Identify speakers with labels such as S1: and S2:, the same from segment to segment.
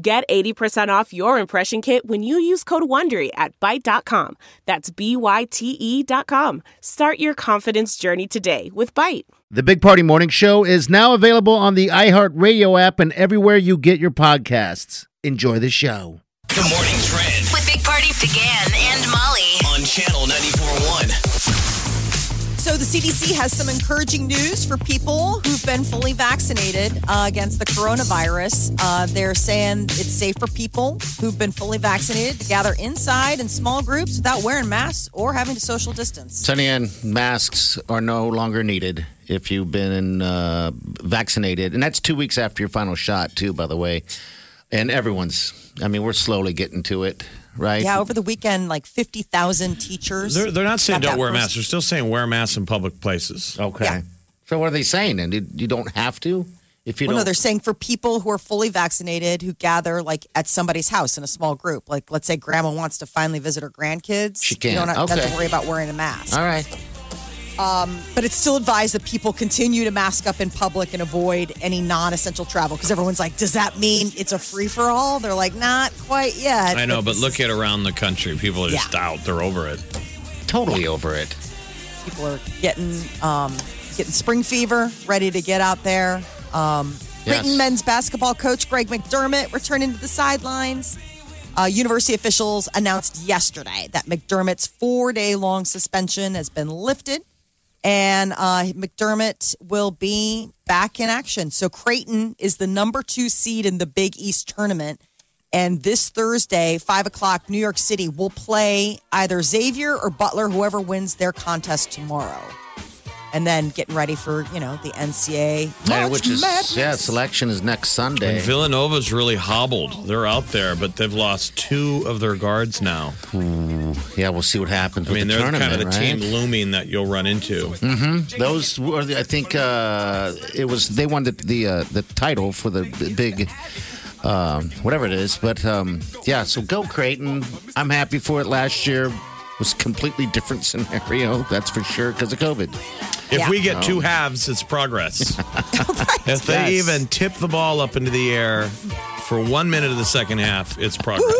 S1: Get 80% off your impression kit when you use code WONDERY at Byte.com. That's B-Y-T-E dot com. Start your confidence journey today with Byte.
S2: The Big Party Morning Show is now available on the iHeartRadio app and everywhere you get your podcasts. Enjoy the show.
S3: Good morning trend
S4: with Big Party began and Molly.
S3: on channel 94.1.
S5: So the CDC has some encouraging news for people who've been fully vaccinated uh, against the coronavirus. Uh, they're saying it's safe for people who've been fully vaccinated to gather inside in small groups without wearing masks or having to social distance.
S2: Sunny and masks are no longer needed if you've been uh, vaccinated. And that's two weeks after your final shot, too, by the way. And everyone's, I mean, we're slowly getting to it, right?
S5: Yeah, over the weekend, like 50,000 teachers.
S6: They're, they're not saying don't wear masks. They're still saying wear masks in public places.
S2: Okay.
S5: Yeah.
S2: So what are they saying? And you, you don't have to if you
S5: Well, no,
S2: don't.
S5: they're saying for people who are fully vaccinated who gather like at somebody's house in a small group. Like, let's say grandma wants to finally visit her grandkids.
S2: She
S5: You
S2: can.
S5: don't have have
S2: Okay.
S5: to worry about wearing a mask.
S2: All right.
S5: But it's still advised that people continue to mask up in public and avoid any non essential travel because everyone's like, does that mean it's a free for all? They're like, not quite yet.
S6: I know, but
S5: this
S6: look at around the country. People are just
S5: Yeah.
S6: out. They're over it.
S2: Totally over it.
S5: people are getting um, getting spring fever, ready to get out there. Um,
S2: Yes.
S5: Creighton men's basketball coach Greg McDermott returning to the sidelines. Uh, university officials announced yesterday that McDermott's four day long suspension has been lifted, and uh, McDermott will be back in action. So Creighton is the number two seed in the Big East tournament. And this Thursday, five o'clock, New York City will play either Xavier or Butler, whoever wins their contest tomorrow. And then getting ready for, you know, the NCAA.
S2: And which is,
S5: Madness.
S2: yeah, selection is next Sunday.
S6: And Villanova's really hobbled. They're out there, but they've lost two of their guards now.
S2: yeah, we'll see what happens
S6: I
S2: with
S6: mean,
S2: the
S6: they're
S2: tournament,
S6: kind of the
S2: right?
S6: team looming that you'll run into.
S2: Those were, the, I think, uh, it was they won the the, uh, the title for the big, um, whatever it is. But um, yeah, so go Creighton. I'm happy for it. Last year was a completely different scenario, that's for sure, because of COVID.
S6: If
S5: Yeah.
S6: we get two halves, it's progress. if they
S2: Yes.
S6: even tip the ball up into the air for one minute of the second half, it's progress.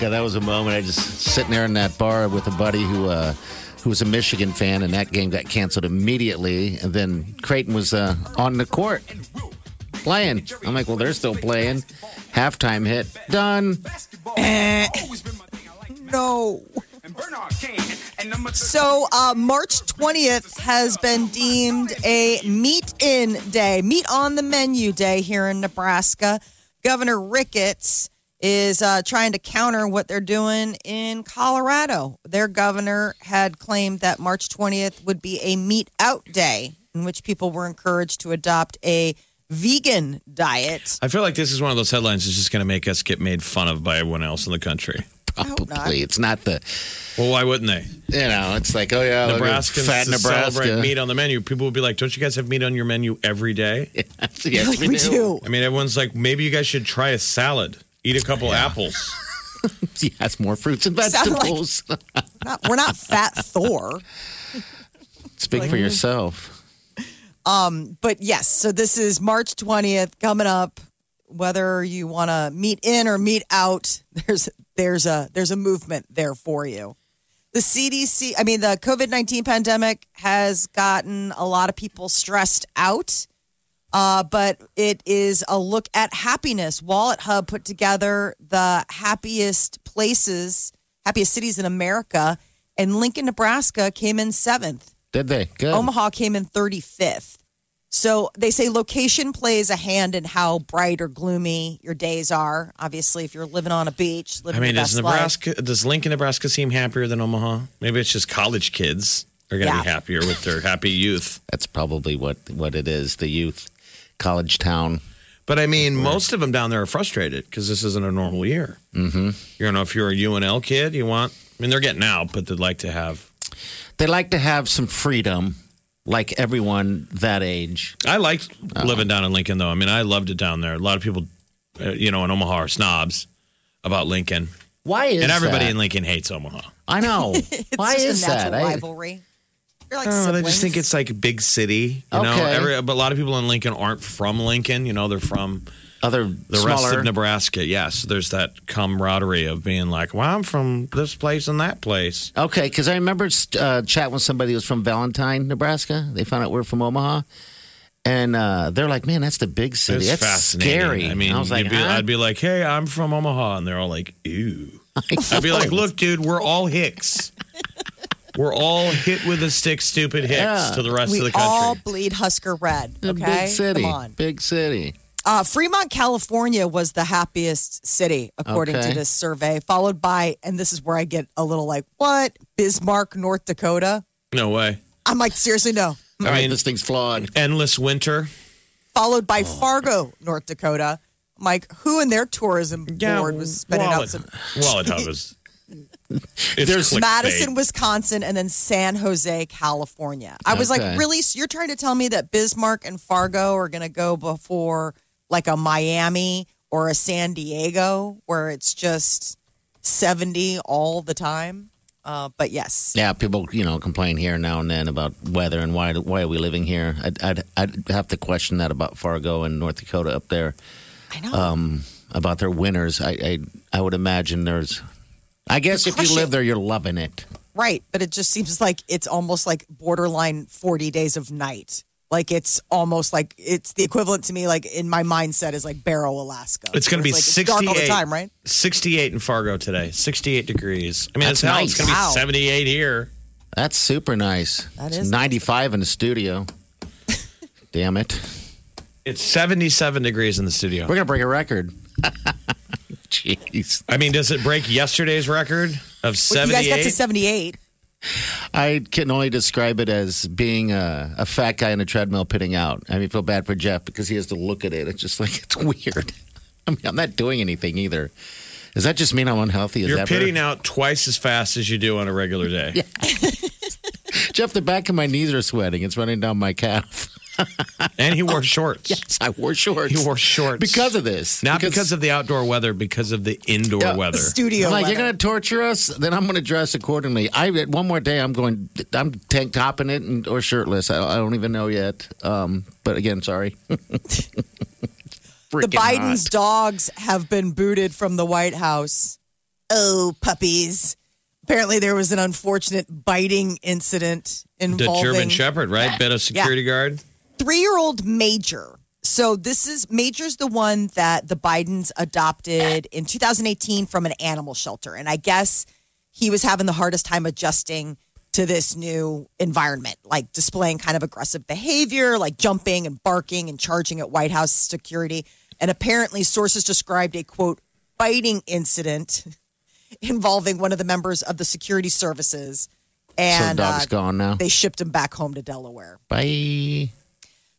S2: God, that was a moment. I just sitting there in that bar with a buddy who. Uh, who was a Michigan fan, and that game got canceled immediately. And then Creighton was uh, on the court playing. I'm like, well, they're still playing. Halftime hit, done.
S5: No. So, uh, March 20th has been deemed a meat in day, meat on the menu day here in Nebraska. Governor Ricketts is uh, trying to counter what they're doing in Colorado. Their governor had claimed that March 20th would be a meat out day, in which people were encouraged to adopt a vegan diet.
S6: I feel like this is one of those headlines that's just going to make us get made fun of by everyone else in the country.
S5: Hope not.
S2: Probably. It's not the,
S6: Well, why wouldn't they?
S2: you know, it's like, oh, yeah, look
S6: Nebraskans
S2: fat Nebraska.
S6: celebrate meat on the menu. People would be like, "Don't you guys have meat on your menu every day?"
S2: yes, yes,
S5: Like we do.
S6: I mean, everyone's like, "Maybe you guys should try a salad, eat a couple apples."
S2: Yes, more fruits and
S5: Sounded like-
S2: vegetables.
S5: Not, we're not fat Thor.
S2: Speak for yourself.
S5: Um, but yes, so this is March 20th coming up. Whether you want to meet in or meet out, there's there's a there's a movement there for you. The CDC, I mean the COVID-19 pandemic has gotten a lot of people stressed out. Uh, but it is a look at happiness. Wallet Hub put together the happiest places, happiest cities in America, and Lincoln, Nebraska came in seventh.
S2: Did they? Good.
S5: Omaha came in 35th. So they say location plays a hand in how bright or gloomy your days are. Obviously, if you're living on a beach, living
S6: I mean,
S5: your
S6: does
S5: best life.
S6: Nebraska, does Lincoln, Nebraska seem happier than Omaha? Maybe it's just college kids are going to
S5: Yeah.
S6: be happier with their happy youth.
S2: That's probably what, what it is, the youth college town.
S6: But I mean, most of them down there are frustrated because this isn't a normal year. Mm-hmm. You know, if you're a UNL kid, you want. I mean, they're getting out, but they'd like to have.
S2: They like to have some freedom, like everyone that age.
S6: I liked living down in Lincoln, though. I mean, I loved it down there. A lot of people, uh, you know, in Omaha are snobs about Lincoln,
S2: Why is
S6: and everybody
S2: that?
S6: in Lincoln hates Omaha.
S2: I know.
S5: It's
S2: Why
S5: just
S2: is
S5: a natural
S2: that?
S5: Rivalry. You're like
S6: Oh, they
S5: siblings.
S6: just think it's like a big city, you know.
S2: Okay.
S6: Every, but a lot of people in Lincoln aren't from Lincoln. You know, they're from
S2: other
S6: the
S2: smaller.
S6: rest of Nebraska. Yes, there's that camaraderie of being like, "Well, I'm from this place and that place."
S2: Okay, because I remember uh, chatting with somebody who was from Valentine, Nebraska. They found out we're from Omaha, and uh, they're like, "Man, that's the big city.
S6: It's
S2: that's
S6: fascinating.
S2: scary."
S6: I mean,
S2: I was like,
S6: be,
S2: huh?
S6: I'd be like, "Hey, I'm from Omaha," and they're all like, "Ew." I'd be like, "Look, dude, we're all Hicks. we're all hit with a stick, stupid Hicks
S2: Yeah.
S6: to the rest
S5: we
S6: of the country."
S5: all bleed Husker red. Okay,
S2: big city,
S5: Come on.
S2: big city.
S5: Uh, Fremont, California was the happiest city according
S2: Okay.
S5: to this survey, followed by, and this is where I get a little like, what? Bismarck, North Dakota.
S6: no way.
S5: I'm like, seriously, no.
S2: I
S6: I
S2: mean,
S6: mean,
S2: this thing's flawed.
S6: endless winter.
S5: Followed by
S2: Oh.
S5: Fargo, North Dakota. I'm who in their tourism board was spending out
S6: Wallet,
S5: some
S6: Wallet Hub is. It's
S2: There's
S6: clickbait.
S5: Madison, Wisconsin, and then San Jose, California. I was like, really? So you're trying to tell me that Bismarck and Fargo are going to go before like a Miami or a San Diego where it's just 70 all the time? Uh, but yes.
S2: Yeah, people, you know, complain here now and then about weather and why why are we living here. I'd I'd, I'd have to question that about Fargo and North Dakota up there
S5: I know.
S2: um, about their winters. I, I I would imagine there's. I guess if you live there, you're loving it.
S5: right. But it just seems like it's almost like borderline 40 days of night. Like it's almost like it's the equivalent to me, like in my mindset, is like Barrow, Alaska.
S6: It's going to be
S5: like, it's dark all the
S6: 68.
S5: time, right?
S6: 68 in Fargo today. 68 degrees. I mean,
S2: That's
S6: it's
S2: nice.
S6: It's going to
S5: Wow.
S6: be 78 here.
S2: That's super nice.
S5: That
S2: It's
S5: is
S2: 95 in the studio. Damn it.
S6: It's 77 degrees in the studio.
S2: We're going to break a record. Jeez.
S6: I mean, does it break yesterday's record of
S5: Well, you guys got
S6: 78?
S5: to 78.
S2: I can only describe it as being a, a fat guy in a treadmill pitting out. I mean, I feel bad for Jeff because he has to look at it. It's just like, it's weird. I mean, I'm not doing anything either. Does that just mean I'm unhealthy as
S6: You're
S2: ever?
S6: pitting out twice as fast as you do on a regular day.
S2: Jeff, the back of my knees are sweating. It's running down my calf.
S6: And he wore shorts.
S2: Yes, I wore shorts.
S6: He wore shorts.
S2: because of this.
S6: Not because, of the outdoor weather, because of the indoor
S2: Yeah,
S6: weather.
S5: Studio.
S2: I'm like, you're going to torture us? Then I'm going to dress accordingly. I one more day, I'm going. I'm tank topping it and, or shirtless. I, I don't even know yet. Um, but again, sorry.
S5: the Biden's dogs have been booted from the White House. Oh, puppies. Apparently, there was an unfortunate biting incident involving
S6: the
S5: involving
S6: German Shepherd, right? Bit of security guard.
S5: Three year old Major. So this is Major's the one that the Bidens adopted in 2018 from an animal shelter. And I guess he was having the hardest time adjusting to this new environment, like displaying kind of aggressive behavior, like jumping and barking and charging at White House security. And apparently, sources described a quote, biting incident involving one of the members of the security services.
S2: So
S5: And
S2: dog's
S5: uh,
S2: gone now.
S5: they shipped him back home to Delaware.
S2: Bye.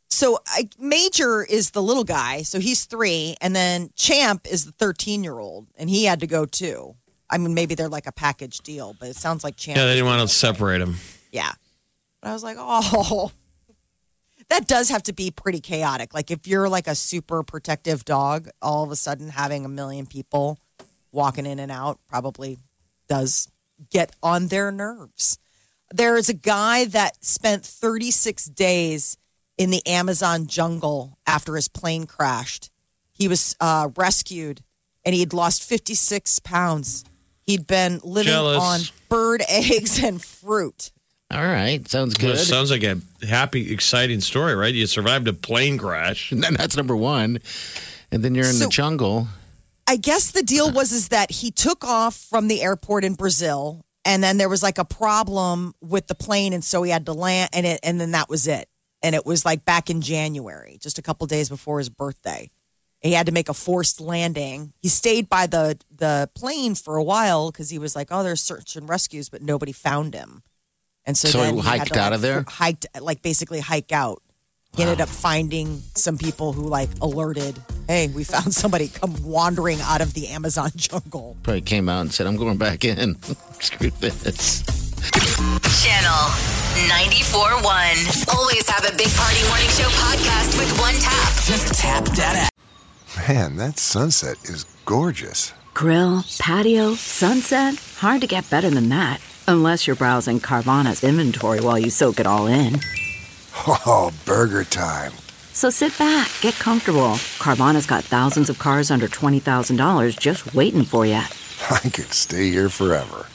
S5: So I, Major is the little guy, so he's three, and then Champ is the thirteen-year-old, and he had to go too. I mean, maybe they're like a package deal, but it sounds like Champ.
S6: Yeah, they didn't want to separate him.
S5: Yeah, but I was like, oh, that does have to be pretty chaotic. Like if you're like a super protective dog, all of a sudden having a million people walking in and out probably does get on their nerves. There is a guy that spent 36 days in the Amazon jungle after his plane crashed. He was uh, rescued and he had lost 56 pounds. He'd been living
S6: Jealous.
S5: on bird eggs and fruit.
S2: All right. Sounds
S6: Well,
S2: good.
S6: it sounds like a happy, exciting story, right? You survived a plane crash.
S2: And then that's number one. And then you're in
S5: So-
S2: the jungle.
S5: I guess the deal was is that he took off from the airport in Brazil, and then there was like a problem with the plane, and so he had to land, and it, and then that was it. And it was like back in January, just a couple days before his birthday. He had to make a forced landing. He stayed by the the plane for a while because he was like, "Oh, there's search and rescues," but nobody found him. And so,
S2: So
S5: then
S2: he
S5: had
S2: hiked
S5: to,
S2: out
S5: like,
S2: of there?
S5: Hiked, like basically hike out He ended up finding some people who like alerted, hey, we found somebody come wandering out of the Amazon jungle.
S2: Probably came out and said, I'm going back in. Screw this.
S4: Channel 94.1. Always have a Big Party Morning Show podcast with one tap.
S3: Just tap that app.
S7: Man, that sunset is gorgeous.
S8: Grill, patio, sunset. Hard to get better than that. Unless you're browsing Carvana's inventory while you soak it all in.
S7: Oh, burger time.
S8: So sit back, get comfortable. Carvana's got thousands of cars under $20,000 just waiting for you.
S7: I could stay here forever.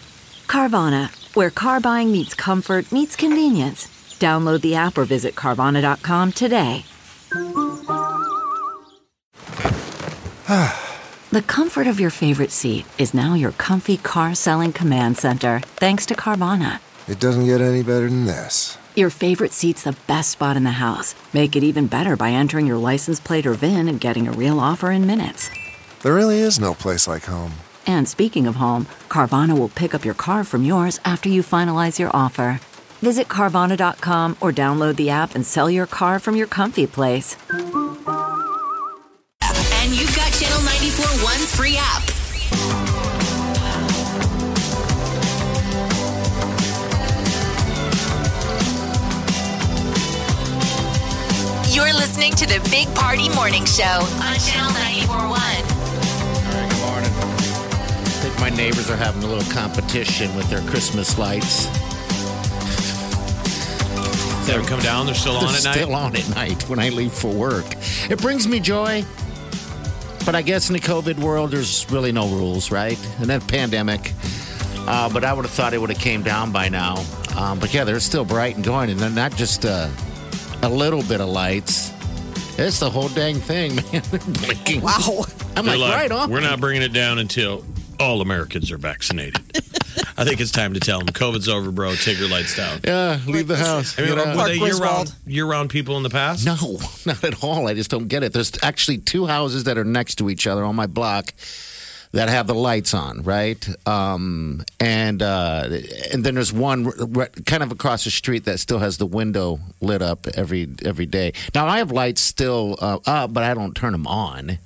S8: Carvana, where car buying meets comfort, meets convenience. Download the app or visit Carvana.com today. the comfort of your favorite seat is now your comfy car selling command center, thanks to Carvana.
S7: It doesn't get any better than this.
S8: Your favorite seat's the best spot in the house. Make it even better by entering your license plate or VIN and getting a real offer in minutes.
S7: There really is no place like home.
S8: And speaking of home, Carvana will pick up your car from yours after you finalize your offer. Visit Carvana.com or download the app and sell your car from your comfy place.
S4: And you've got Channel 94.1's free app. You're listening to the Big Party Morning Show on Channel 94.1.
S2: my neighbors are having a little competition with their Christmas lights.
S6: They haven't come down. They're still on
S2: They're
S6: at night.
S2: still on at night when I leave for work. It brings me joy. But I guess in the COVID world, there's really no rules, right? And that pandemic. Uh, but I would have thought it would have came down by now. Um, but yeah, they're still bright and going, and they're not just uh, a little bit of lights. It's the whole dang thing, man. They're blinking.
S5: Wow.
S2: I'm like,
S6: like,
S2: right on.
S6: We're not bringing it down until all Americans are vaccinated. I think it's time to tell them COVID's over, bro. Take your lights down.
S2: Yeah, leave the house.
S6: I mean,
S2: Get out.
S6: were they year round, year round people in the past?
S2: No, not at all. I just don't get it. There's actually two houses that are next to each other on my block that have the lights on, right? Um, and uh, and then there's one r- r- kind of across the street that still has the window lit up every every day. Now I have lights still uh, up, but I don't turn them on.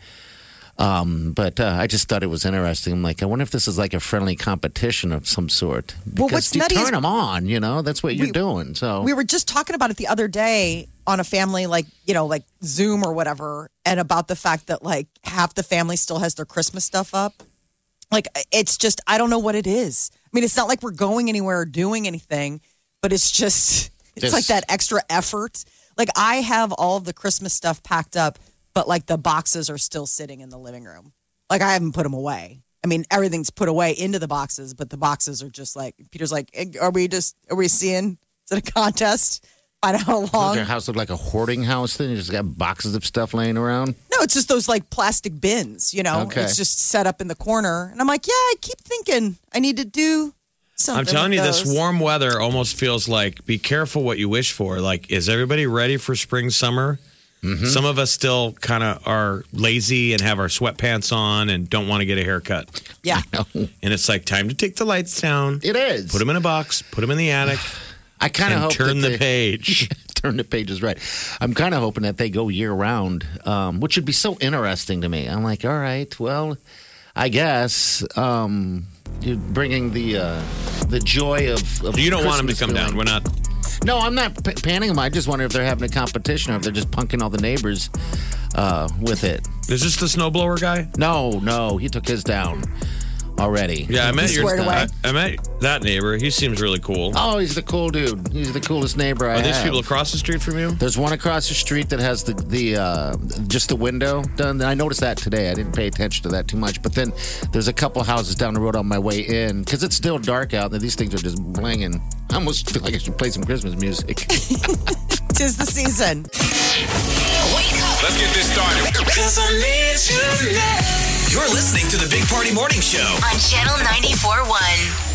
S2: Um, but uh, I just thought it was interesting. I'm like, I wonder if this is like a friendly competition of some sort.
S5: Well, what's
S2: you
S5: nutty
S2: turn them on, you know, that's what you're
S5: We-
S2: doing. So
S5: We were just talking about it the other day on a family, like, you know, like Zoom or whatever, and about the fact that like half the family still has their Christmas stuff up. Like, it's just, I don't know what it is. I mean, it's not like we're going anywhere or doing anything, but it's just, it's
S2: Just-
S5: like that extra effort. Like, I have all of the Christmas stuff packed up, but like the boxes are still sitting in the living room. Like, I haven't put them away. I mean, everything's put away into the boxes, but the boxes are just like, Peter's like, "Eh, are we just, are we seeing, is it a contest? Find out how
S2: Does
S5: long.
S2: your house look like a hoarding house? Then you just got boxes of stuff laying around.
S5: No, it's just those like plastic bins, you know?
S2: Okay.
S5: It's just set up in the corner. And I'm like, yeah, I keep thinking I need to do something.
S6: I'm telling
S5: with
S6: you, this warm weather almost feels like be careful what you wish for. Like, is everybody ready for spring, summer?
S2: Mm-hmm.
S6: Some of us still kind of are lazy and have our sweatpants on and don't want to get a haircut.
S5: Yeah.
S6: And it's like time to take the lights down,
S2: It is.
S6: put them in a box, put them in the attic,
S2: I kind of hope
S6: turn the
S2: they-
S6: page.
S2: turn the pages right. I'm kind of hoping that they go year round, um, which would be so interesting to me. I'm like, all right, well, I guess um, you're bringing the uh, the joy of. of
S6: You don't want them to
S2: Christmas
S6: come down. We're not.
S2: No, I'm not p- panning them. I just wonder if they're having a competition or if they're just punking all the neighbors uh, with it.
S6: Is this the snowblower guy?
S2: No, no, he took his down already.
S6: Yeah, I met your.
S5: squared away.
S6: I, I met that neighbor. He seems really cool.
S2: Oh, he's the cool dude. He's the coolest neighbor I
S6: Are these
S2: have.
S6: people across the street from you?
S2: There's one across the street that has the the uh, just the window done. I noticed that today. I didn't pay attention to that too much. But then there's a couple houses down the road on my way in because it's still dark out and these things are just blinging. I almost feel like I should play some Christmas music.
S5: Tis the season.
S4: Wake up
S3: Let's get this started. You're listening to the Big Party Morning Show.
S4: on Channel 94.1.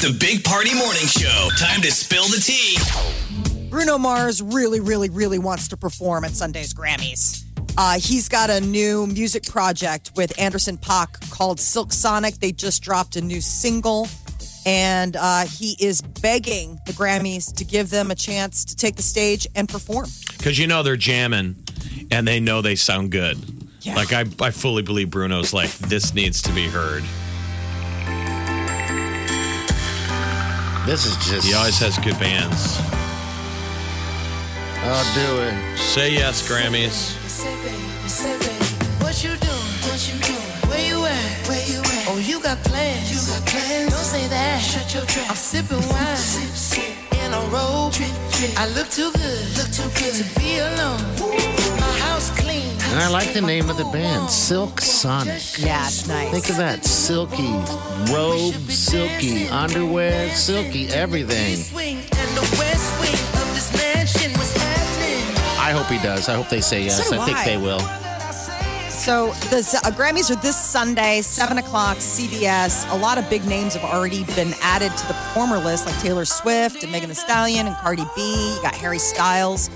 S3: The Big Party Morning Show. Time to spill the tea.
S5: Bruno Mars really, really, really wants to perform at Sunday's Grammys. Uh, he's got a new music project with Anderson Paak called Silk Sonic. They just dropped a new single. and uh, he is begging the Grammys to give them a chance to take the stage and perform.
S6: Because you know they're jamming and they know they sound good.
S5: Yeah.
S6: Like, I, I fully believe Bruno's like, this needs to be heard.
S2: This is just.
S6: He always has good bands.
S2: I'll do it.
S6: Say yes, Grammys.
S9: What you doing? What you doing? Where you at? Where you at? Oh, you got plans. You got plans. Don't say that. Shut your trap. I'm sipping wine. Sip, sip. In a robe. Drip, drip. I look too good. Look too good to be alone. My house clean.
S2: And I like the name of the band, Silk Sonic.
S5: Yeah, it's nice.
S2: Think of that silky robe, silky underwear, silky everything.
S9: Swing and the west wing of this mansion was happening.
S2: I hope he does. I hope they say yes.
S5: So
S2: I think
S5: I.
S2: they will.
S5: So the uh, Grammys are this Sunday, seven o'clock, CBS. A lot of big names have already been added to the performer list, like Taylor Swift and Megan Thee Stallion and Cardi B. You got Harry Styles.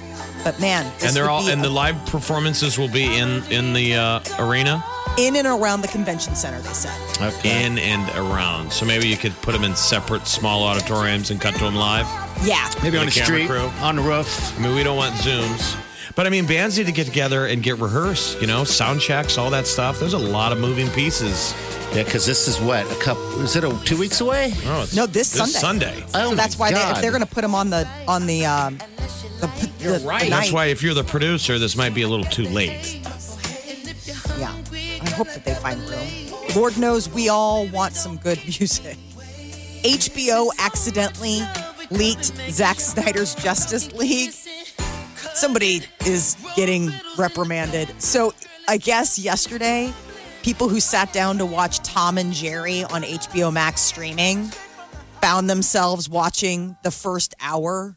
S5: But man, this
S6: And they're
S5: would
S6: all
S5: be
S6: and the live performances will be in in the uh, arena,
S5: in and around the convention center. They said.
S2: Okay.
S6: in and around. So maybe you could put them in separate small auditoriums and cut to them live.
S5: Yeah,
S2: Maybe on the
S6: The
S2: street,
S6: crew.
S2: on the roof.
S6: I mean, we don't want zooms. But I mean, bands need to get together and get rehearsed, you know, sound checks, all that stuff. There's a lot of moving pieces.
S2: Yeah, because this is what a couple. Is it a, two weeks away?
S6: Oh, it's
S5: No, this Sunday.
S6: Sunday.
S2: Oh
S5: so that's
S2: my
S5: why they,
S2: God.
S5: if they're going to put them on the on the um, the, the, the
S6: That's
S5: night,
S6: why if you're the producer, this might be a little too late.
S5: Yeah, I hope that they find room. Lord knows we all want some good music. HBO accidentally leaked Zack Snyder's Justice League. Somebody is getting reprimanded. So I guess yesterday, people who sat down to watch Tom and Jerry on HBO Max streaming found themselves watching the first hour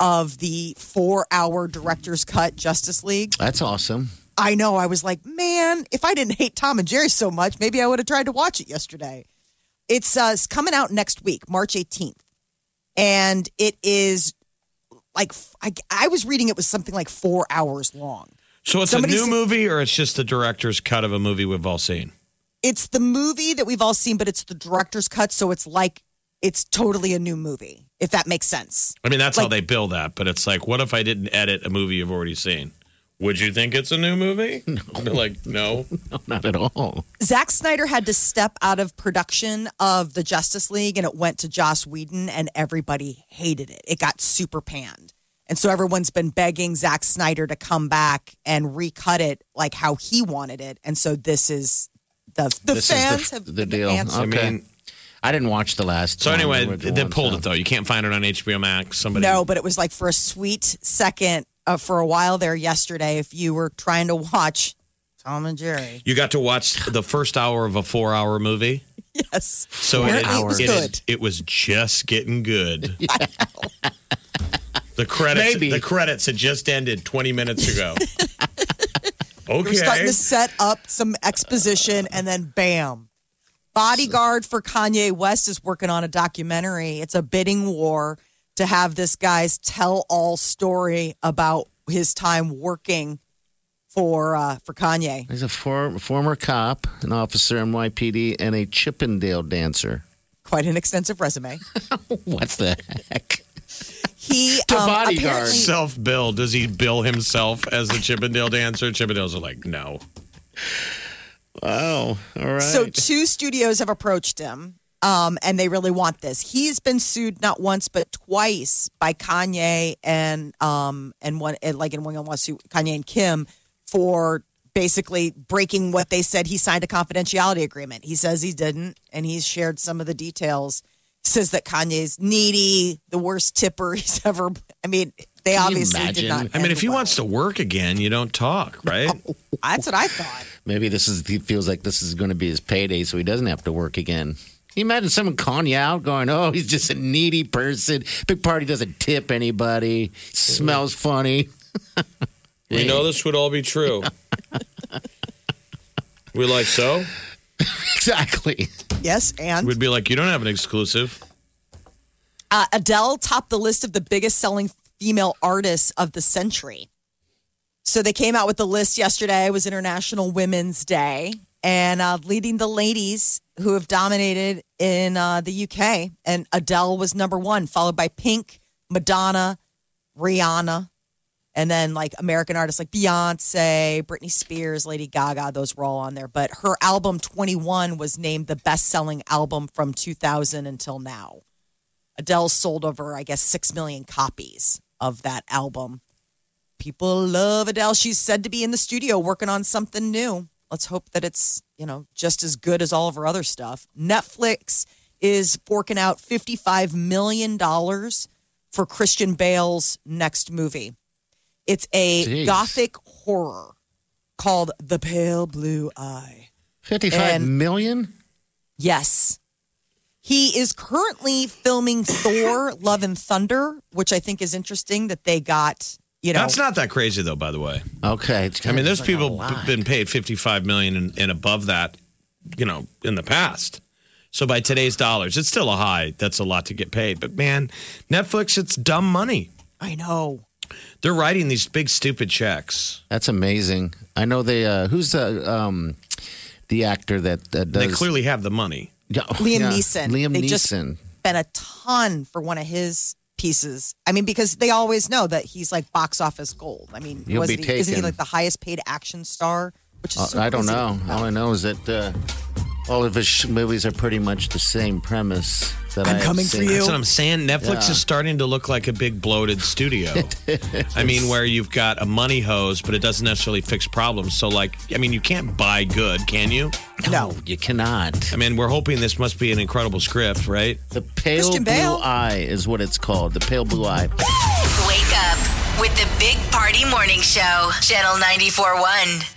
S5: of the four hour director's cut Justice League.
S2: That's awesome.
S5: I know. I was like, man, if I didn't hate Tom and Jerry so much, maybe I would have tried to watch it yesterday. It's, uh, it's coming out next week, March 18th. And it is like, I, I was reading it was something like four hours long.
S6: So it's
S5: Somebody
S6: a new
S5: said-
S6: movie, or it's just the director's cut of a movie we've all seen.
S5: It's the movie that we've all seen, but it's the director's cut. So it's like, it's totally a new movie, if that makes sense.
S6: I mean, that's how they bill that. But it's like, what if I didn't edit a movie you've already seen? Would you think it's a new movie? No. like, no.
S2: No, not at all.
S5: Zack Snyder had to step out of production of the Justice League and it went to Joss Whedon and everybody hated it. It got super panned. And so everyone's been begging Zack Snyder to come back and recut it like how he wanted it. And so this is the the
S2: This is the-
S5: fans have
S2: the deal.
S5: answered.
S2: Okay.
S6: I mean,
S2: I didn't watch the last.
S6: so anyway,
S2: the
S6: they
S2: one,
S6: pulled
S2: so.
S6: it though. You can't find it on HBO Max. Somebody
S5: No, but it was like for a sweet second uh, for a while there yesterday. If you were trying to watch Tom and Jerry,
S6: You got to watch the first hour of a four-hour movie.
S5: yes,
S6: So
S5: Apparently it was
S6: it,
S5: good.
S6: it was just getting good. The credits,
S2: Maybe.
S6: the credits had just ended 20 minutes ago. okay.
S5: We're starting to set up some exposition, and then bam. Bodyguard for Kanye West is working on a documentary. It's a bidding war to have this guy's tell all story about his time working for uh, for Kanye.
S2: He's a for, former cop, an officer NYPD, and a Chippendale dancer.
S5: Quite an extensive resume.
S2: What the heck?
S5: He
S2: To
S5: um,
S2: bodyguard.
S5: apparently-
S6: Self bill. Does he bill himself as the Chippendale dancer? Chippendales are like, no.
S2: Wow. All right.
S5: So two studios have approached him, um, and they really want this. He's been sued not once but twice by Kanye and um and one and like in one lawsuit, Kanye and Kim for basically breaking what they said he signed a confidentiality agreement. He says he didn't, and he's shared some of the details. Says that Kanye's needy, the worst tipper he's ever. I mean, they
S2: Can
S5: obviously did not.
S6: I mean, if he
S5: well.
S6: wants to work again, you don't talk, right?
S5: that's what I thought.
S2: Maybe this is. He feels like this is going to be his payday, so he doesn't have to work again. Can you imagine someone calling you out, going, "Oh, he's just a needy person. Big party doesn't tip anybody. Smells funny."
S6: We know this would all be true. we like so?
S2: Exactly.
S5: Yes, and
S6: We'd be like, you don't have an exclusive.
S5: uh, Adele topped the list of the biggest selling female artists of the century. So they came out with the list yesterday. It was International Women's Day. And uh, leading the ladies who have dominated in uh, the UK. And Adele was number one, followed by Pink, Madonna, Rihanna, and then like American artists like Beyonce, Britney Spears, Lady Gaga. Those were all on there. But her album 21 was named the best selling album from 2000 until now. Adele sold over, I guess, 6 million copies of that album. People love Adele. She's said to be in the studio working on something new. Let's hope that it's, you know, just as good as all of our other stuff. Netflix is forking out $55 million for Christian Bale's next movie. It's a
S2: Jeez.
S5: gothic horror called The Pale Blue Eye.
S2: Fifty-five
S5: And-
S2: million.
S5: Yes. He is currently filming Thor Love and Thunder, which I think is interesting that they got, you know.
S6: That's not that crazy though, by the way.
S2: Okay. it's
S6: I mean, there's
S2: like
S6: people
S2: lot.
S6: been paid 55 million and, and above that, you know, in the past. So by today's dollars, it's still a high. That's a lot to get paid. But man, Netflix, it's dumb money.
S5: I know.
S6: They're writing these big stupid checks.
S2: That's amazing. I know they. Uh, who's the um, the actor that uh, does?
S6: They clearly have the money.
S2: Yeah,
S5: Liam
S2: yeah.
S5: Neeson.
S2: Liam
S5: They
S2: Neeson.
S5: just- Spent a ton for one of his pieces. I mean, because they always know that he's like box office gold. I mean,
S2: He'll
S5: wasn't
S2: be
S5: he, isn't he like the highest paid action star? Which is
S2: Uh,
S5: so
S2: I don't
S5: crazy
S2: know. All I know is that uh, all of his sh- movies are pretty much the same premise. That
S5: I'm
S2: I have
S5: coming for you.
S6: That's what I'm saying. Netflix
S2: Yeah.
S6: is starting to look like a big bloated studio. I mean, where you've got a money hose, but it doesn't necessarily fix problems. So, like, I mean, you can't buy good, can you?
S2: No, you cannot.
S6: I mean, we're hoping this must be an incredible script, right?
S2: The pale
S5: Christian
S2: blue eye is what it's called. The pale blue eye.
S4: Wake up with the Big Party Morning Show, Channel 94.1.